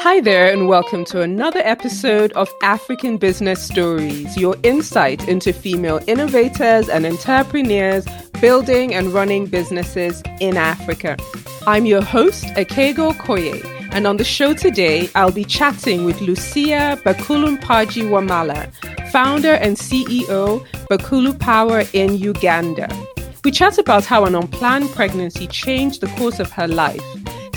Hi there, and welcome to another episode of African Business Stories, your insight into female innovators and entrepreneurs building and running businesses in Africa. I'm your host, Akego Koye, and on the show today, I'll be chatting with Lucia Bakulumpagi Wamala, founder and CEO, Bakulu Power in Uganda. We chat about how an unplanned pregnancy changed the course of her life,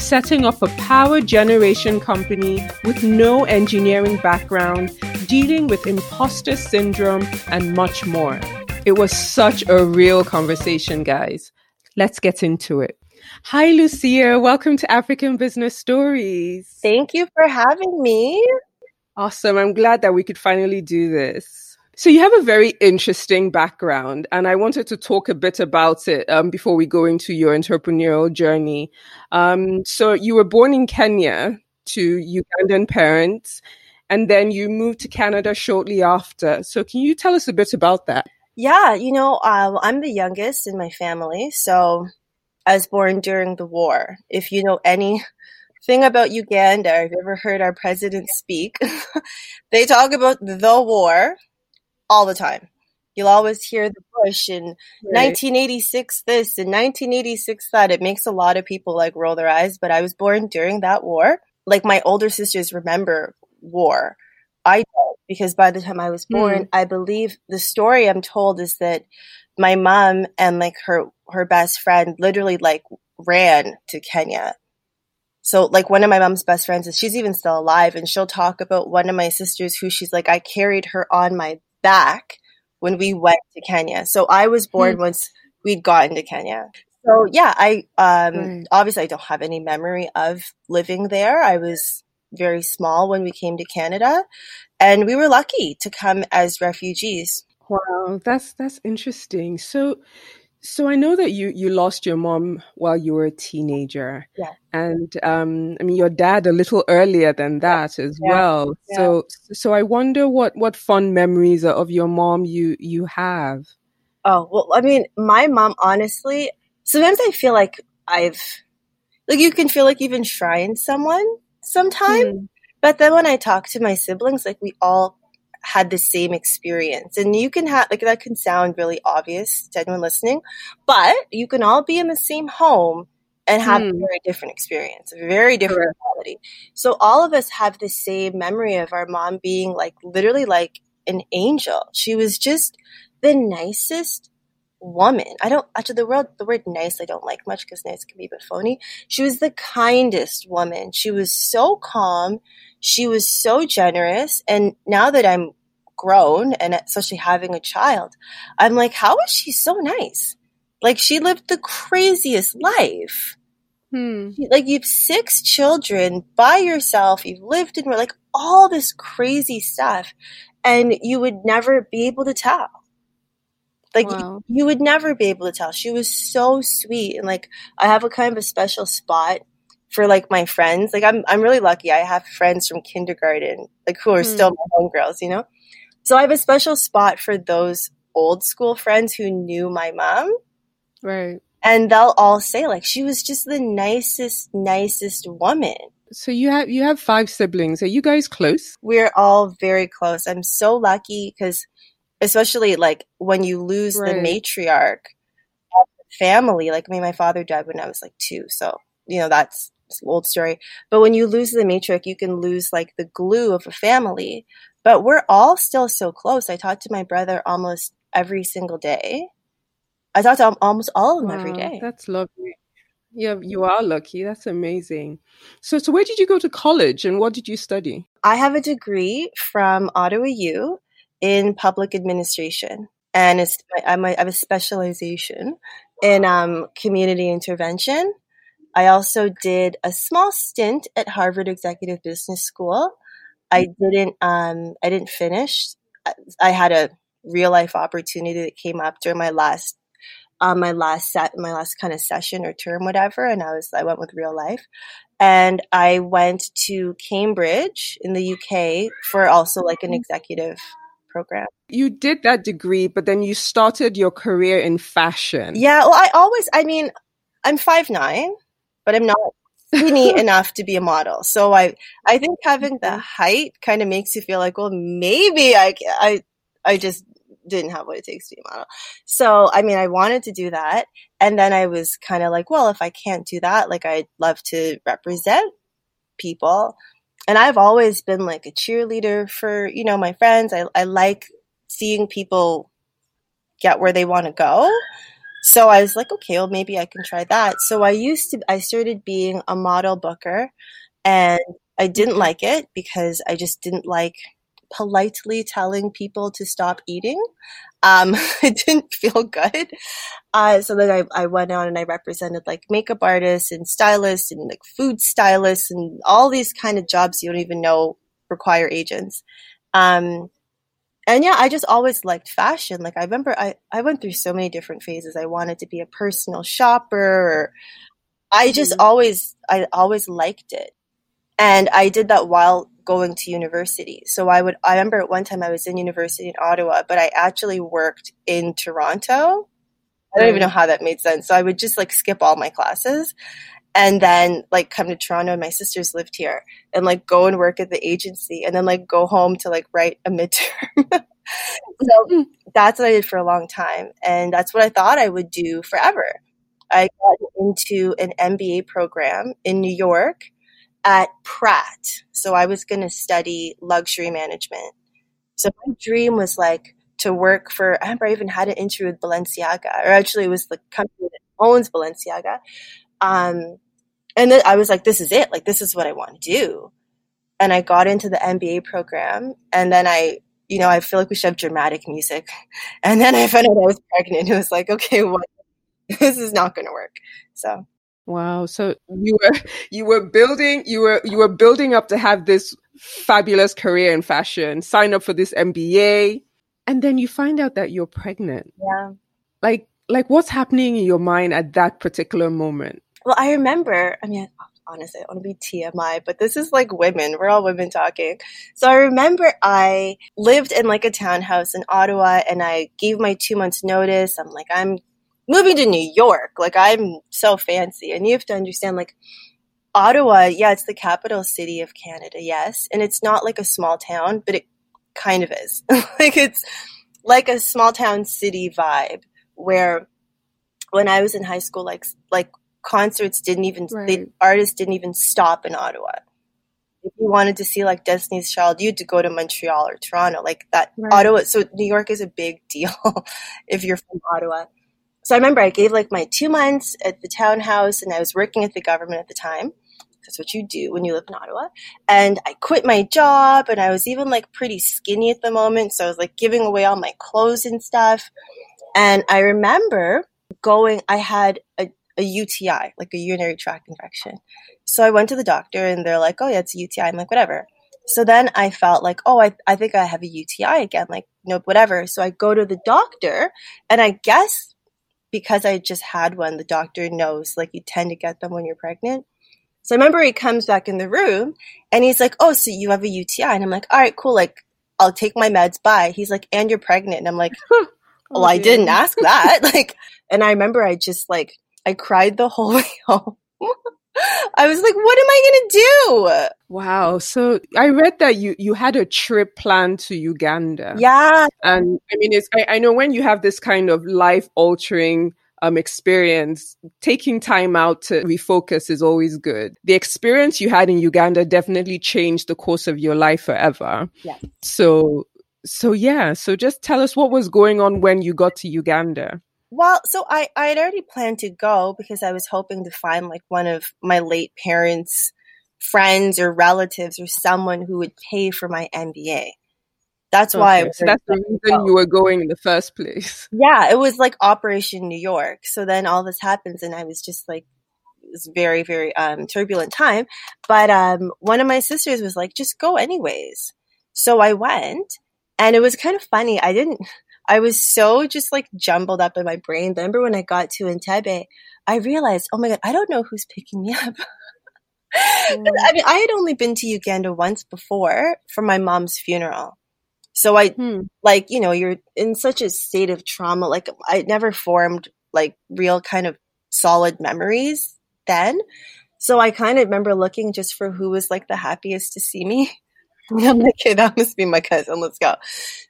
setting up a power generation company with no engineering background, dealing with imposter syndrome, and much more. It was such a real conversation, guys. Let's get into it. Hi, Lucia. Welcome to African Business Stories. Thank you for having me. Awesome. I'm glad that we could finally do this. So you have a very interesting background, and I wanted to talk a bit about it um, before we go into your entrepreneurial journey. Um, so you were born in Kenya to Ugandan parents, and then you moved to Canada shortly after. So can you tell us a bit about that? Yeah, you know, uh, I'm the youngest in my family, so I was born during the war. If you know anything about Uganda, you've ever heard our president speak, they talk about the war all the time. You'll always hear the push in right. 1986 this and 1986 that. It makes a lot of people like roll their eyes, but I was born during that war. Like my older sisters remember war. I don't because by the time I was born, mm. I believe the story I'm told is that my mom and like her her best friend literally like ran to Kenya. So like one of my mom's best friends is she's even still alive and she'll talk about one of my sisters who she's like I carried her on my back when we went to Kenya. So I was born hmm. once we'd gotten to Kenya. So yeah, I um right. obviously I don't have any memory of living there. I was very small when we came to Canada and we were lucky to come as refugees. Wow, that's that's interesting. So so I know that you you lost your mom while you were a teenager. Yeah. And um I mean your dad a little earlier than that as yeah. well. Yeah. So so I wonder what what fond memories of your mom you you have. Oh, well I mean my mom honestly sometimes I feel like I've like you can feel like you've enshrined someone sometime. Mm. But then when I talk to my siblings like we all had the same experience. And you can have, like, that can sound really obvious to anyone listening, but you can all be in the same home and have hmm. a very different experience, a very different quality. So all of us have the same memory of our mom being like literally like an angel. She was just the nicest woman. I don't actually the word the word nice I don't like much because nice can be a bit phony. She was the kindest woman. She was so calm. She was so generous. And now that I'm grown and especially having a child, I'm like, how is she so nice? Like she lived the craziest life. Hmm. Like you've six children by yourself. You've lived in like all this crazy stuff and you would never be able to tell. Like wow. you, you, would never be able to tell. She was so sweet and like I have a kind of a special spot for like my friends. Like I'm I'm really lucky. I have friends from kindergarten, like who are mm. still my homegirls, you know? So I have a special spot for those old school friends who knew my mom. Right. And they'll all say like she was just the nicest, nicest woman. So you have you have five siblings. Are you guys close? We're all very close. I'm so lucky because especially like when you lose right. the matriarch of the family, like I mean my father died when I was like two, so you know that's old story. But when you lose the matriarch, you can lose like the glue of a family. But we're all still so close. I talk to my brother almost every single day. I talk to almost all of them wow, every day. That's lovely. Yeah, you are lucky. That's amazing. So, so where did you go to college and what did you study? I have a degree from Ottawa U in public administration, and it's I have a specialization in um, community intervention I also did a small stint at Harvard Executive Business School. I didn't um, I didn't finish. I had a real life opportunity that came up during my last um, my last set my last kind of session or term whatever and I was I went with real life and I went to Cambridge in the UK for also like an executive program. You did that degree but then you started your career in fashion. Yeah, well I always I mean I'm five nine but I'm not skinny enough to be a model. So I, I think having the mm-hmm. height kind of makes you feel like, well, maybe I, I, I just didn't have what it takes to be a model. So, I mean, I wanted to do that. And then I was kind of like, well, if I can't do that, like I'd love to represent people. And I've always been like a cheerleader for, you know, my friends. I, I like seeing people get where they want to go. So I was like, okay, well, maybe I can try that. So I used to, I started being a model booker and I didn't like it because I just didn't like politely telling people to stop eating. Um, it didn't feel good. Uh, so then I, I went on and I represented like makeup artists and stylists and like food stylists and all these kind of jobs you don't even know require agents. Um, and yeah, I just always liked fashion. Like I remember I, I went through so many different phases. I wanted to be a personal shopper. I just mm-hmm. always, I always liked it. And I did that while going to university. So I would, I remember at one time I was in university in Ottawa, but I actually worked in Toronto. I don't even know how that made sense. So I would just like skip all my classes and then like come to Toronto and my sisters lived here and like go and work at the agency and then like go home to like write a midterm. so hmm. that's what I did for a long time. And that's what I thought I would do forever. I got into an MBA program in New York at Pratt. So I was going to study luxury management. So my dream was like to work for, I remember I even had an interview with Balenciaga, or actually it was the company that owns Balenciaga. Um, and then I was like, this is it. Like, this is what I want to do. And I got into the MBA program. And then I, you know, I feel like we should have dramatic music. And then I found out I was pregnant. It was like, okay, what? this is not going to work. So. Wow. So you were, you were building, you were, you were building up to have this fabulous career in fashion, sign up for this MBA. And then you find out that you're pregnant. Yeah. Like, like what's happening in your mind at that particular moment? Well, I remember, I mean, honestly, I want to be TMI, but this is like women. We're all women talking. So I remember I lived in like a townhouse in Ottawa and I gave my two months notice. I'm like, I'm moving to New York. Like, I'm so fancy. And you have to understand, like, Ottawa, yeah, it's the capital city of Canada, yes. And it's not like a small town, but it kind of is. like, it's like a small town city vibe where when I was in high school, like, like concerts didn't even right. the artists didn't even stop in Ottawa. If you wanted to see like Destiny's Child, you had to go to Montreal or Toronto, like that. Right. Ottawa, so New York is a big deal if you're from Ottawa. So I remember I gave like my two months at the townhouse, and I was working at the government at the time. That's what you do when you live in Ottawa. And I quit my job, and I was even like pretty skinny at the moment, so I was like giving away all my clothes and stuff. And I remember going. I had a a UTI, like a urinary tract infection. So I went to the doctor and they're like, oh, yeah, it's a UTI. I'm like, whatever. So then I felt like, oh, I, I think I have a UTI again. Like, nope, whatever. So I go to the doctor and I guess because I just had one, the doctor knows like you tend to get them when you're pregnant. So I remember he comes back in the room and he's like, oh, so you have a UTI. And I'm like, all right, cool. Like, I'll take my meds. Bye. He's like, and you're pregnant. And I'm like, oh, well, oh, I didn't ask that. like, and I remember I just like I cried the whole way home. I was like, what am I going to do? Wow. So I read that you, you had a trip planned to Uganda. Yeah. And I mean, it's, I, I know when you have this kind of life altering um, experience, taking time out to refocus is always good. The experience you had in Uganda definitely changed the course of your life forever. Yeah. So, so yeah. So just tell us what was going on when you got to Uganda. Well, so I, I had already planned to go because I was hoping to find like one of my late parents' friends or relatives or someone who would pay for my MBA. That's okay, why. So that's the reason you were going in the first place. Yeah, it was like Operation New York. So then all this happens, and I was just like, it was very, very um, turbulent time. But um, one of my sisters was like, just go anyways. So I went, and it was kind of funny. I didn't. I was so just like jumbled up in my brain. Remember when I got to Entebbe, I realized, oh my God, I don't know who's picking me up. Mm. I mean, I had only been to Uganda once before for my mom's funeral. So I, hmm. like, you know, you're in such a state of trauma. Like, I never formed like real kind of solid memories then. So I kind of remember looking just for who was like the happiest to see me. I'm like, okay, that must be my cousin. Let's go.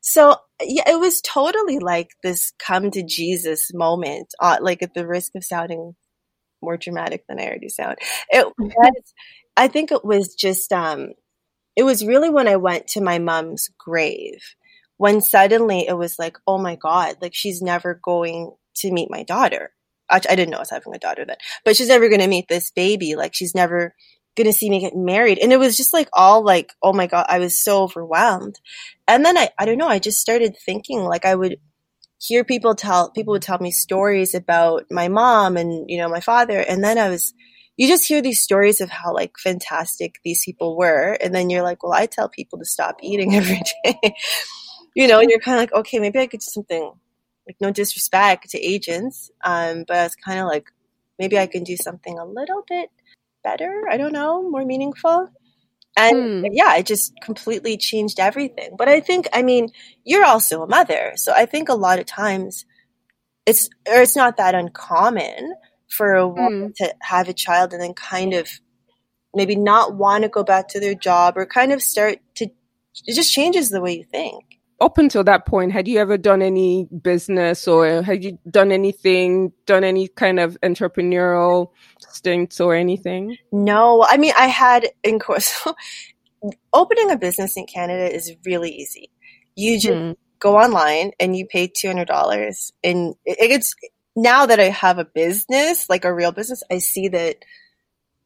So yeah, it was totally like this come to Jesus moment, uh, like at the risk of sounding more dramatic than I already sound. It was, I think it was just, um, it was really when I went to my mom's grave when suddenly it was like, oh my God, like she's never going to meet my daughter. I, I didn't know I was having a daughter then, but she's never going to meet this baby. Like she's never to see me get married. And it was just like all like, oh my God, I was so overwhelmed. And then I, I don't know, I just started thinking like I would hear people tell, people would tell me stories about my mom and, you know, my father. And then I was, you just hear these stories of how like fantastic these people were. And then you're like, well, I tell people to stop eating every day, you know, and you're kind of like, okay, maybe I could do something like no disrespect to agents. Um, but I was kind of like, maybe I can do something a little bit better. I don't know, more meaningful. And hmm. yeah, it just completely changed everything. But I think, I mean, you're also a mother. So I think a lot of times it's, or it's not that uncommon for a woman hmm. to have a child and then kind of maybe not want to go back to their job or kind of start to, it just changes the way you think up until that point, had you ever done any business or had you done anything, done any kind of entrepreneurial stints or anything? No, I mean, I had in course, opening a business in Canada is really easy. You just hmm. go online and you pay $200 and it gets, now that I have a business, like a real business, I see that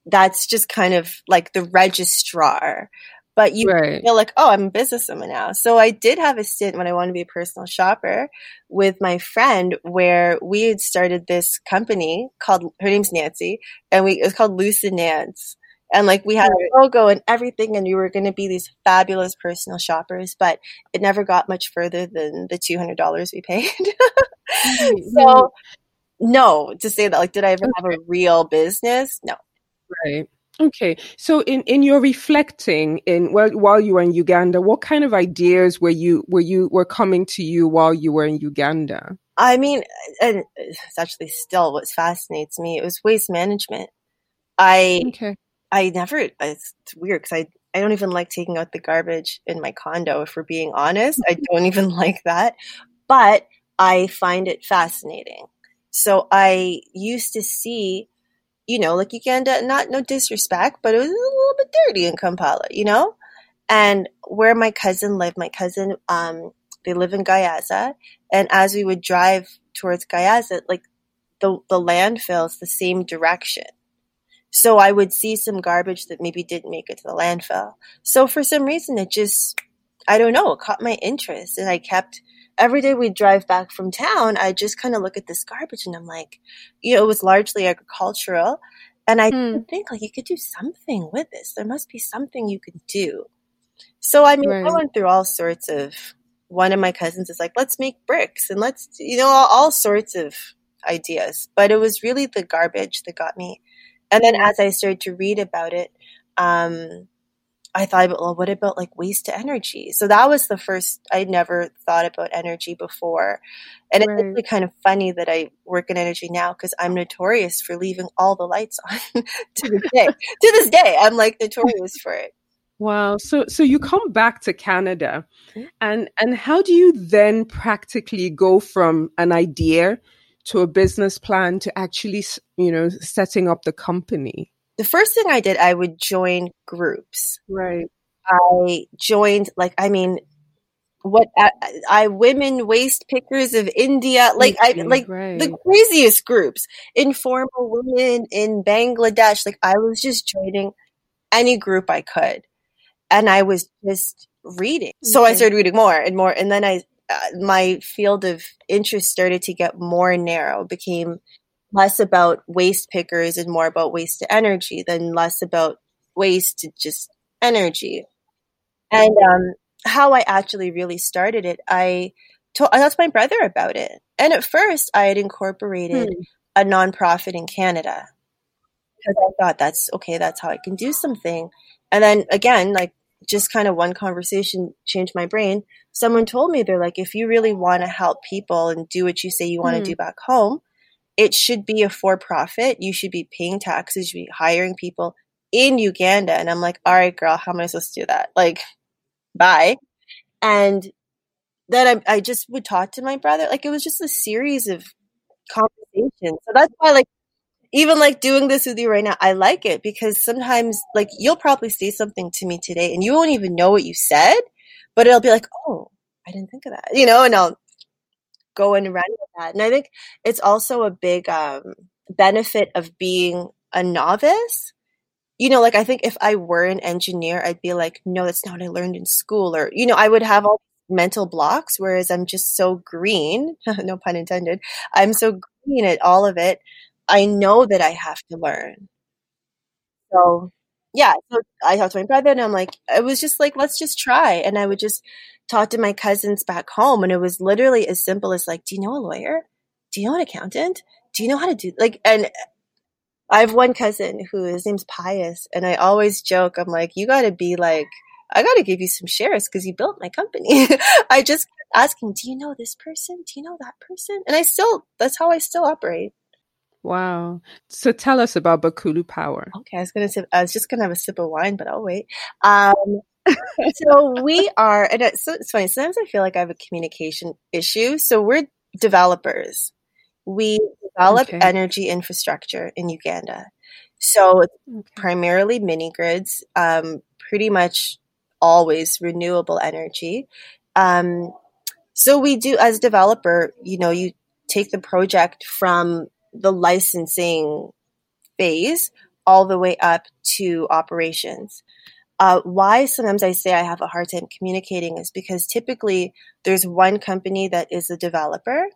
that's just kind of like the registrar but you right. feel like, oh, I'm a businesswoman now. So I did have a stint when I wanted to be a personal shopper with my friend where we had started this company called, her name's Nancy, and we, it was called and Nance. And like we had a logo and everything, and we were going to be these fabulous personal shoppers, but it never got much further than the $200 we paid. so, no, to say that, like, did I ever have a real business? No. Right. Okay, so in, in your reflecting in well, while you were in Uganda, what kind of ideas were you were you were coming to you while you were in Uganda? I mean, and it's actually still what fascinates me. It was waste management. I okay. I never. It's weird because I I don't even like taking out the garbage in my condo. If we're being honest, I don't even like that. But I find it fascinating. So I used to see you know, like Uganda, not no disrespect, but it was a little bit dirty in Kampala, you know? And where my cousin lived, my cousin, um, they live in Gayaza. And as we would drive towards Gayaza, like the, the landfill's the same direction. So I would see some garbage that maybe didn't make it to the landfill. So for some reason, it just, I don't know, it caught my interest and I kept every day we drive back from town, I just kind of look at this garbage and I'm like, you know, it was largely agricultural. And I hmm. think like you could do something with this. There must be something you could do. So I mean, right. I went through all sorts of. One of my cousins is like, let's make bricks and let's, you know, all, all sorts of ideas. But it was really the garbage that got me. And then as I started to read about it, um, I thought about, well, what about like waste to energy? So that was the first, I'd never thought about energy before. And right. it's really kind of funny that I work in energy now because I'm notorious for leaving all the lights on to this day. to this day, I'm like notorious for it. Wow. So so you come back to Canada mm-hmm. and and how do you then practically go from an idea to a business plan to actually, you know, setting up the company? The first thing I did, I would join groups. Right. I joined, like, I mean, what I, I women waste pickers of India, like I like right. the craziest groups, informal women in Bangladesh. Like I was just joining any group I could, and I was just reading. So I started reading more and more, and then I uh, my field of interest started to get more narrow. became less about waste pickers and more about waste to energy than less about waste to just energy. And um, how I actually really started it, I told I talked to my brother about it. And at first, I had incorporated hmm. a nonprofit in Canada because I thought that's okay. That's how I can do something. And then again, like just kind of one conversation changed my brain. Someone told me they're like, if you really want to help people and do what you say you want to hmm. do back home, it should be a for profit. You should be paying taxes, you should be hiring people in Uganda. And I'm like, all right, girl, how am I supposed to do that? Like, bye. And then I, I just would talk to my brother. Like, it was just a series of conversations. So that's why, like, even like doing this with you right now, I like it because sometimes, like, you'll probably say something to me today and you won't even know what you said, but it'll be like, oh, I didn't think of that, you know, and I'll go and run with that. And I think it's also a big um, benefit of being a novice. You know, like I think if I were an engineer, I'd be like, no, that's not what I learned in school, or you know, I would have all mental blocks. Whereas I'm just so green, no pun intended. I'm so green at all of it. I know that I have to learn. So yeah, so I talked to my brother and I'm like, it was just like, let's just try. And I would just talk to my cousins back home. And it was literally as simple as like, do you know a lawyer? Do you know an accountant? Do you know how to do like, and I have one cousin who his name's Pius. And I always joke, I'm like, you gotta be like, I gotta give you some shares because you built my company. I just asking, do you know this person? Do you know that person? And I still, that's how I still operate. Wow. So tell us about Bakulu Power. Okay, I was gonna sip, I was just gonna have a sip of wine, but I'll wait. Um, so we are, and it's, it's funny. Sometimes I feel like I have a communication issue. So we're developers. We develop okay. energy infrastructure in Uganda. So okay. primarily mini grids, um, pretty much always renewable energy. Um, so we do, as a developer, you know, you take the project from the licensing phase all the way up to operations. Uh, why sometimes I say I have a hard time communicating is because typically there's one company that is a developer,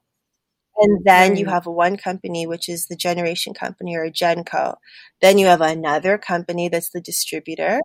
and then you have one company which is the generation company or a genco. Then you have another company that's the distributor,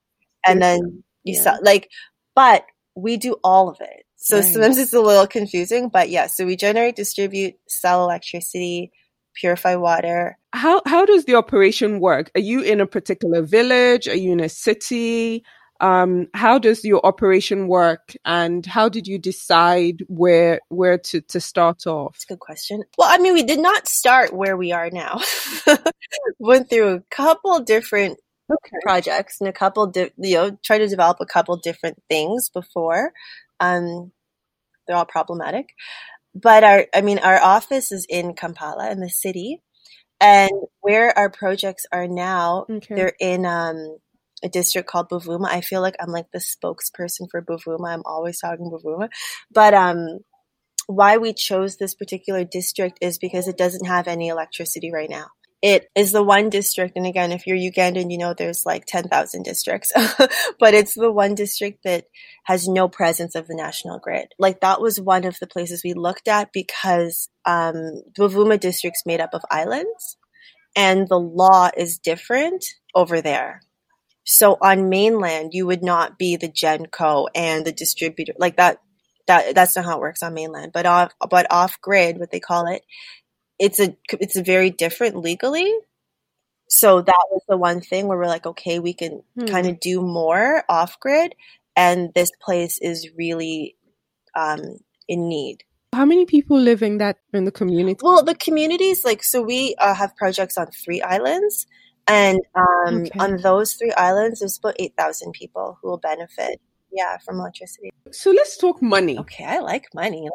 and then you yeah. sell like. But we do all of it, so right. sometimes it's a little confusing. But yeah, so we generate, distribute, sell electricity, purify water. How how does the operation work? Are you in a particular village? Are you in a city? Um, how does your operation work, and how did you decide where where to to start off? That's a good question. Well, I mean, we did not start where we are now. Went through a couple different okay. projects and a couple, di- you know, try to develop a couple different things before. Um, they're all problematic but our, I mean, our office is in Kampala in the city, and where our projects are now, okay. they're in um, a district called Buvuma. I feel like I'm like the spokesperson for Buvuma. I'm always talking Buvuma, but um, why we chose this particular district is because it doesn't have any electricity right now it is the one district, and again, if you're Ugandan, you know there's like 10,000 districts, but it's the one district that has no presence of the national grid. Like that was one of the places we looked at because um, Buvuma district's made up of islands, and the law is different over there. So on mainland, you would not be the Genco and the distributor like that. That that's not how it works on mainland, but off but off grid, what they call it, it's a it's a very different legally. So that was the one thing where we're like, okay, we can hmm. kind of do more off grid, and this place is really um, in need. How many people live in that in the community? Well, the communities like so we uh, have projects on three islands, and um, okay. on those three islands, there's about eight thousand people who will benefit. Yeah, from electricity. So let's talk money. Okay, I like money.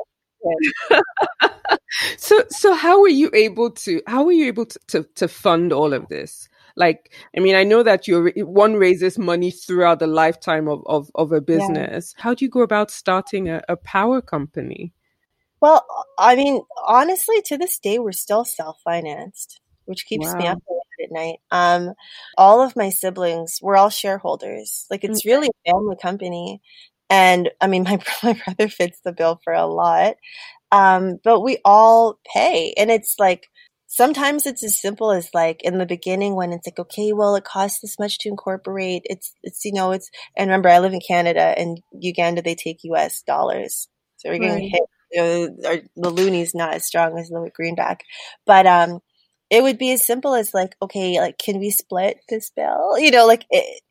so so how were you able to how were you able to, to, to fund all of this like i mean i know that you one raises money throughout the lifetime of, of, of a business yeah. how do you go about starting a, a power company well i mean honestly to this day we're still self-financed which keeps wow. me up at night um all of my siblings we're all shareholders like it's okay. really a family company and I mean, my, my brother fits the bill for a lot. Um, but we all pay. And it's like, sometimes it's as simple as like in the beginning when it's like, okay, well, it costs this much to incorporate. It's, it's, you know, it's, and remember, I live in Canada and Uganda, they take US dollars. So we're going right. to hit, you know, our, the loonie's not as strong as the greenback. But, um, it would be as simple as like, okay, like, can we split this bill? You know, like it,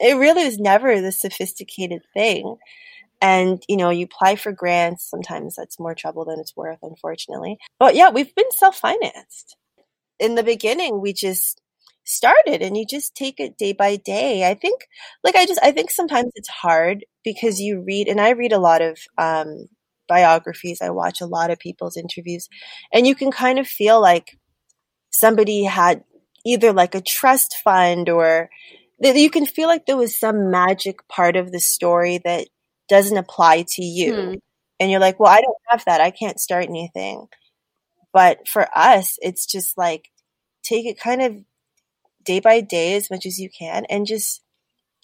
it really was never the sophisticated thing. And, you know, you apply for grants. Sometimes that's more trouble than it's worth, unfortunately. But yeah, we've been self financed. in the beginning, we just started and you just take it day by day. I think, like, I just, I think sometimes it's hard because you read, and I read a lot of, um, biographies. I watch a lot of people's interviews and you can kind of feel like somebody had either like a trust fund or you can feel like there was some magic part of the story that doesn't apply to you. Hmm. And you're like, well, I don't have that. I can't start anything. But for us, it's just like take it kind of day by day as much as you can and just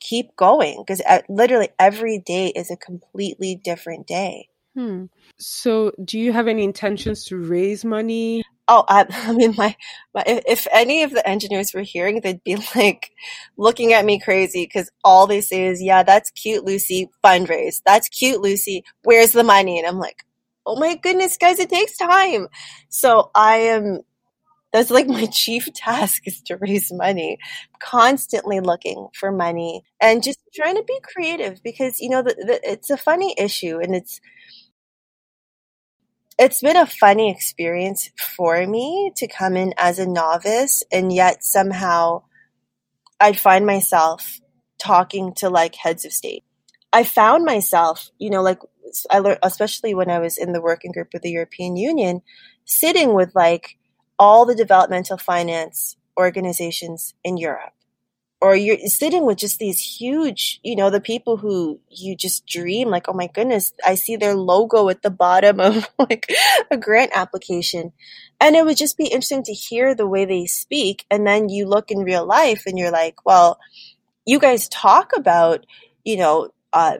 keep going because literally every day is a completely different day. Hmm. So, do you have any intentions to raise money? Oh, I, I mean, my, my, if any of the engineers were hearing, they'd be like looking at me crazy because all they say is, "Yeah, that's cute, Lucy. Fundraise. That's cute, Lucy. Where's the money?" And I'm like, "Oh my goodness, guys, it takes time." So I am. That's like my chief task is to raise money, constantly looking for money and just trying to be creative because you know the, the, it's a funny issue and it's it's been a funny experience for me to come in as a novice and yet somehow I'd find myself talking to like heads of state. I found myself, you know, like I learned, especially when I was in the working group with the European Union, sitting with like all the developmental finance organizations in Europe or you're sitting with just these huge, you know, the people who you just dream like, oh my goodness, I see their logo at the bottom of like a grant application. And it would just be interesting to hear the way they speak. And then you look in real life and you're like, well, you guys talk about, you know, uh,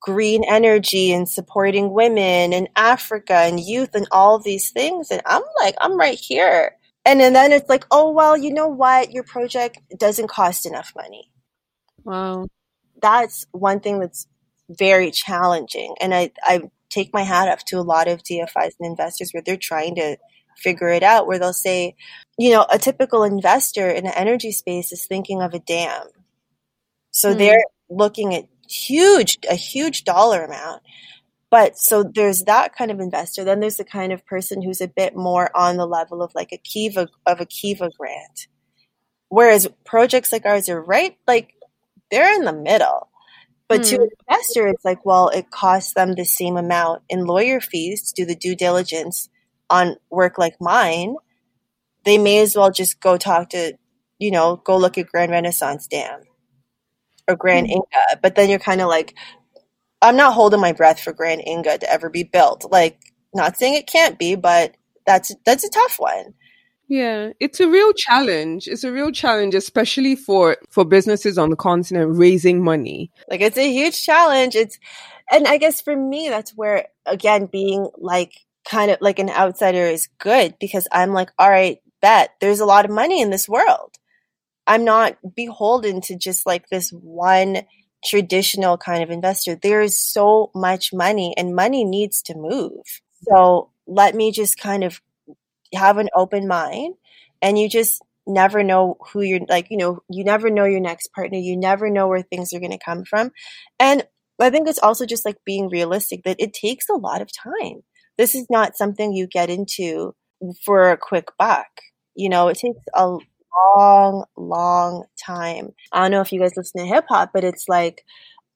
green energy and supporting women and Africa and youth and all these things. And I'm like, I'm right here and then, then it's like, oh well, you know what? Your project doesn't cost enough money. Wow. That's one thing that's very challenging. And I, I take my hat off to a lot of DFIs and investors where they're trying to figure it out, where they'll say, you know, a typical investor in the energy space is thinking of a dam. So mm. they're looking at huge, a huge dollar amount. But so there's that kind of investor. Then there's the kind of person who's a bit more on the level of like a Kiva of a Kiva grant. Whereas projects like ours are right, like they're in the middle. But mm. to an hmm. investor, it's like, well, it costs them the same amount in lawyer fees to do the due diligence on work like mine. They may as well just go talk to, you know, go look at Grand Renaissance Dam or Grand mm. Inga. But then you're kind of like, I'm not holding my breath for Grand Inga to ever be built. Like, not saying it can't be, but that's that's a tough one. Yeah, it's a real challenge. It's a real challenge, especially for for businesses on the continent raising money. Like it's a huge challenge. It's and I guess for me that's where again being like kind of like an outsider is good because I'm like, all right, bet there's a lot of money in this world. I'm not beholden to just like this one traditional kind of investor. There is so much money and money needs to move. So let me just kind of have an open mind and you just never know who you're like, you know, you never know your next partner. You never know where things are going to come from. And I think it's also just like being realistic that it takes a lot of time. This is not something you get into for a quick buck. You know, it takes a long, long time. I don't know if you guys listen to hip hop, but it's like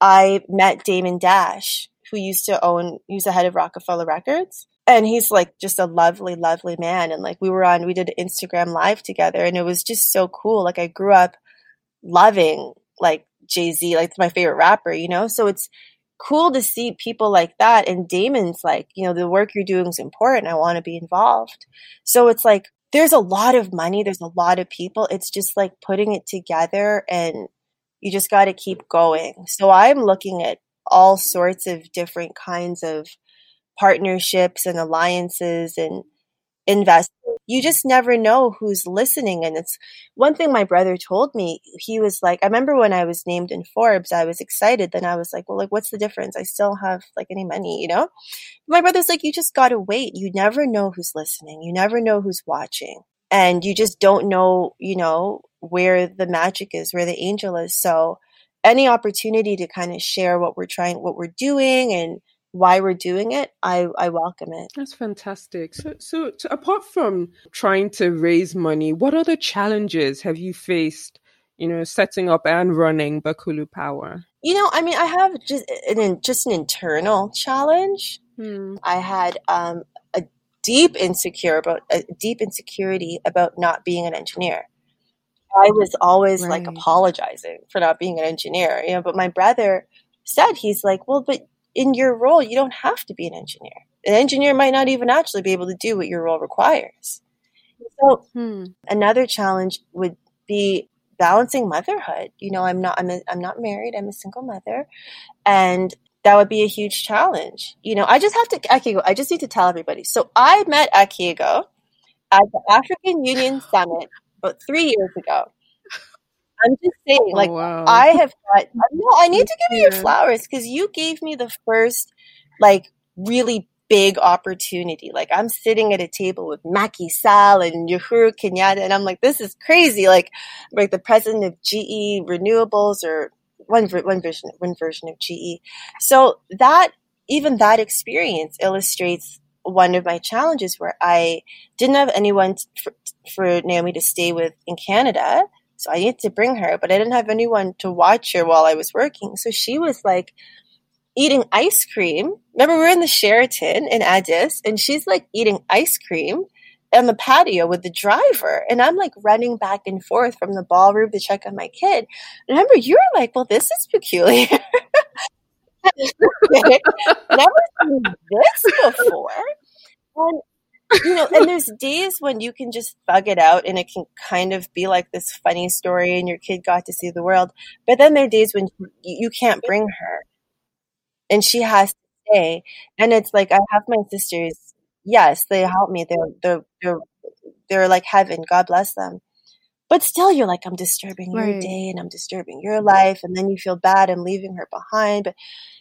I met Damon Dash, who used to own, he was the head of Roc-A-Fella Records. And he's like just a lovely, lovely man. And like we were on, we did Instagram live together and it was just so cool. Like I grew up loving like Jay Z, like my favorite rapper, you know? So it's cool to see people like that. And Damon's like, you know, the work you're doing is important. I want to be involved. So it's like there's a lot of money, there's a lot of people. It's just like putting it together and you just got to keep going. So I'm looking at all sorts of different kinds of partnerships and alliances and invest. You just never know who's listening. And it's one thing my brother told me. He was like, I remember when I was named in Forbes, I was excited. Then I was like, well, like, what's the difference? I still have like any money, you know? My brother's like, you just got to wait. You never know who's listening. You never know who's watching. And you just don't know, you know, where the magic is, where the angel is. So any opportunity to kind of share what we're trying, what we're doing and why we're doing it, I, I welcome it. That's fantastic. So, so, so apart from trying to raise money, what other challenges have you faced? You know, setting up and running Bakulu Power. You know, I mean, I have just an just an internal challenge. Hmm. I had um, a deep insecure about a deep insecurity about not being an engineer. I was always right. like apologizing for not being an engineer, you know. But my brother said he's like, well, but in your role, you don't have to be an engineer. An engineer might not even actually be able to do what your role requires. So hmm. another challenge would be balancing motherhood. You know, I'm not I'm a, I'm not married. I'm a single mother, and that would be a huge challenge. You know, I just have to Akigo. I just need to tell everybody. So I met Akigo at the African Union Summit about three years ago. I'm just saying, oh, like, wow. I have got, no, I need to give you your flowers because you gave me the first, like, really big opportunity. Like, I'm sitting at a table with Macky Sall and Uhuru Kenyatta, and I'm like, this is crazy. Like, like the president of GE Renewables or one, one version, one version of GE. So that, even that experience illustrates one of my challenges where I didn't have anyone for, for Naomi to stay with in Canada. So I needed to bring her, but I didn't have anyone to watch her while I was working. So she was like eating ice cream. Remember, we were in the Sheraton in Addis, and she's like eating ice cream on the patio with the driver. And I'm like running back and forth from the ballroom to check on my kid. remember, you were like, well, this is peculiar. Never seen this before. And you know, and there's days when you can just bug it out and it can kind of be like this funny story and your kid got to see the world. But then there are days when you can't bring her and she has to stay. And it's like, I have my sisters. Yes, they help me. They're, they're, they're, they're like heaven. God bless them. But still, you're like, I'm disturbing right. your day and I'm disturbing your life. And then you feel bad. I'm leaving her behind. But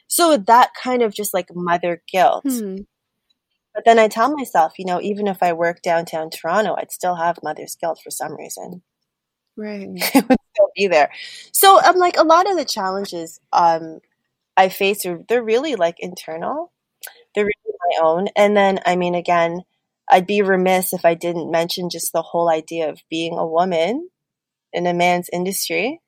so that kind of just like mother guilt. Hmm but then I tell myself, you know, even if I work downtown Toronto, I'd still have mother's guilt for some reason. Right. it would still be there. So I'm um, like a lot of the challenges um, I face are they're really like internal. They're really my own. And then I mean again, I'd be remiss if I didn't mention just the whole idea of being a woman in a man's industry.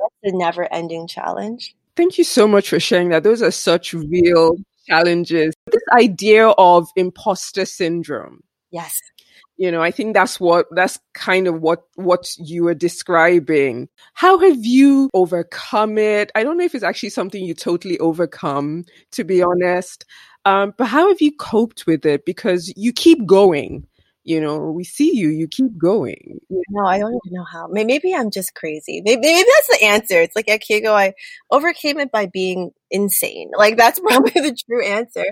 That's a never ending challenge. Thank you so much for sharing that. Those are such real challenges. This idea of imposter syndrome. Yes. You know, I think that's what, that's kind of what, what you were describing. How have you overcome it? I don't know if it's actually something you totally overcome, to be honest. Um, but how have you coped with it? Because you keep going you know, we see you, you keep going. No, I don't even know how. Maybe I'm just crazy. Maybe, maybe that's the answer. It's like Akigo, I overcame it by being insane. Like that's probably the true answer.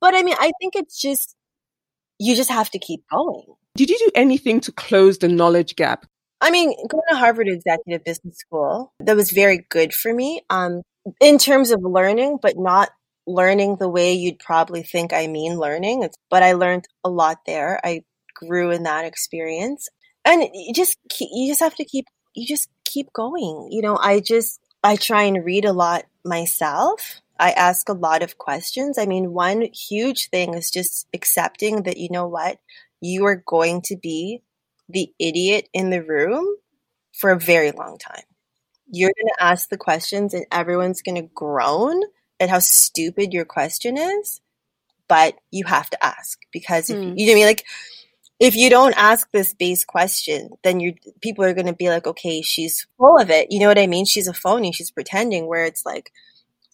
But I mean, I think it's just, you just have to keep going. Did you do anything to close the knowledge gap? I mean, going to Harvard Executive Business School, that was very good for me um, in terms of learning, but not learning the way you'd probably think I mean learning. It's, but I learned a lot there. I grew in that experience. And you just you just have to keep you just keep going. You know, I just I try and read a lot myself. I ask a lot of questions. I mean, one huge thing is just accepting that you know what? You are going to be the idiot in the room for a very long time. You're going to ask the questions and everyone's going to groan at how stupid your question is, but you have to ask because if, hmm. you know what I mean? Like, if you don't ask this base question, then you people are going to be like, okay, she's full of it. You know what I mean? She's a phony. She's pretending. Where it's like,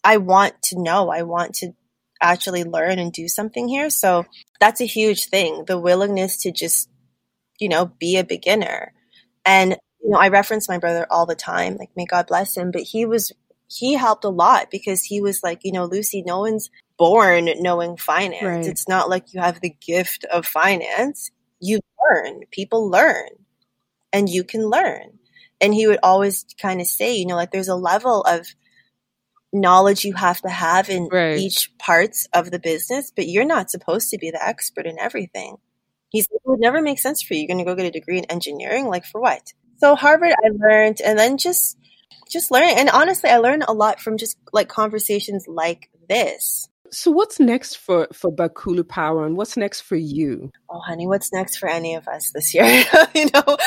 I want to know. I want to actually learn and do something here. So that's a huge thing. The willingness to just, you know, be a beginner. And you know, I reference my brother all the time. Like, may God bless him. But he was he helped a lot because he was like, you know, Lucy, no one's born knowing finance. Right. It's not like you have the gift of finance you learn. People learn and you can learn. And he would always kind of say, you know, like there's a level of knowledge you have to have in right. each parts of the business, but you're not supposed to be the expert in everything. He's it would never make sense for you. You're going to go get a degree in engineering, like for what? So Harvard, I learned, and then just just learning. And honestly, I learned a lot from just like conversations like this. So what's next for for Bakulu Power and what's next for you? Oh honey, what's next for any of us this year? you know,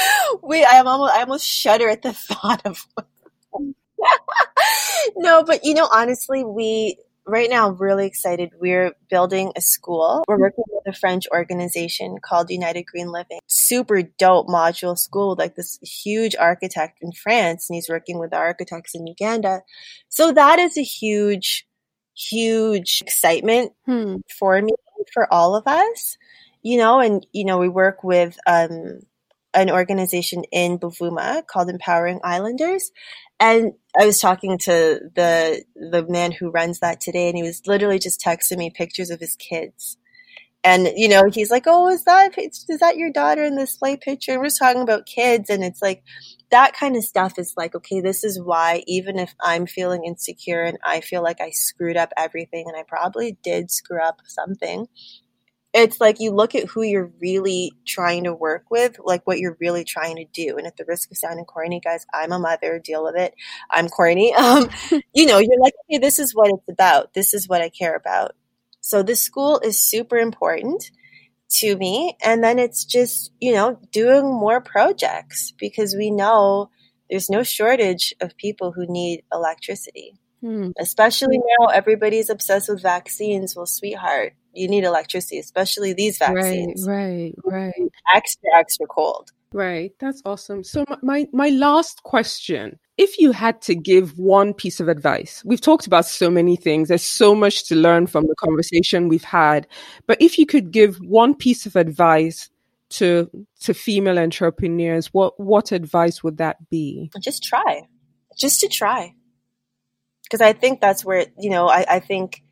we I am almost I almost shudder at the thought of No, but you know honestly, we right now really excited. We're building a school. We're mm-hmm. working with a French organization called United Green Living. Super dope module school, like this huge architect in France, and he's working with the architects in Uganda. So that is a huge, huge excitement hmm. for me, for all of us. You know, and you know, we work with um, an organization in Buvuma called Empowering Islanders. And I was talking to the the man who runs that today, and he was literally just texting me pictures of his kids. And you know, he's like, "Oh, is that is that your daughter in this play picture?" We're talking about kids, and it's like that kind of stuff is like, okay, this is why even if I'm feeling insecure and I feel like I screwed up everything, and I probably did screw up something, it's like you look at who you're really trying to work with, like what you're really trying to do. And at the risk of sounding corny, guys, I'm a mother, deal with it. I'm corny. Um, you know, you're like, okay, this is what it's about. This is what I care about. So this school is super important to me. And then it's just, you know, doing more projects because we know there's no shortage of people who need electricity. Hmm. Especially now, everybody's obsessed with vaccines. Well, sweetheart, you need electricity, especially these vaccines. Right, right, right. Extra, extra cold. Right. That's awesome. So my my last question, if you had to give one piece of advice. We've talked about so many things. There's so much to learn from the conversation we've had. But if you could give one piece of advice to to female entrepreneurs, what what advice would that be? Just try. Just to try. Because I think that's where, you know, I, I think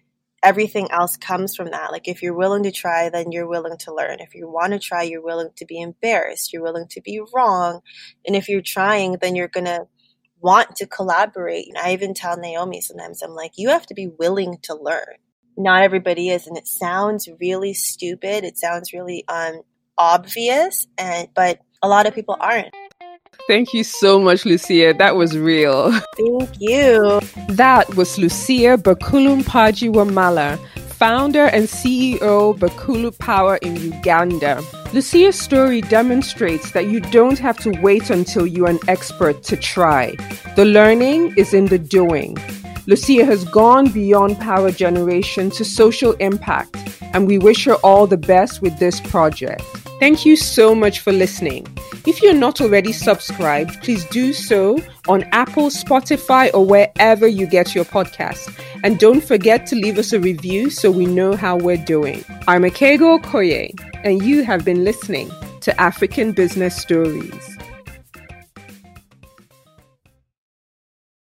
everything else comes from that. Like if you're willing to try, then you're willing to learn. If you want to try, you're willing to be embarrassed. You're willing to be wrong. And if you're trying, then you're to want to collaborate. And I even tell Naomi sometimes, I'm like, you have to be willing to learn. Not everybody is. And it sounds really stupid. It sounds really um, obvious. And, but a lot of people aren't. Thank you so much, Lucia. That was real. Thank you. That was Lucia Bakulumpagi Wamala, founder and CEO Bakulu Power in Uganda. Lucia's story demonstrates that you don't have to wait until you're an expert to try. The learning is in the doing. Lucia has gone beyond power generation to social impact, and we wish her all the best with this project. Thank you so much for listening. If you're not already subscribed, please do so on Apple, Spotify, or wherever you get your podcasts. And don't forget to leave us a review so we know how we're doing. I'm Akigo Okoye, and you have been listening to African Business Stories.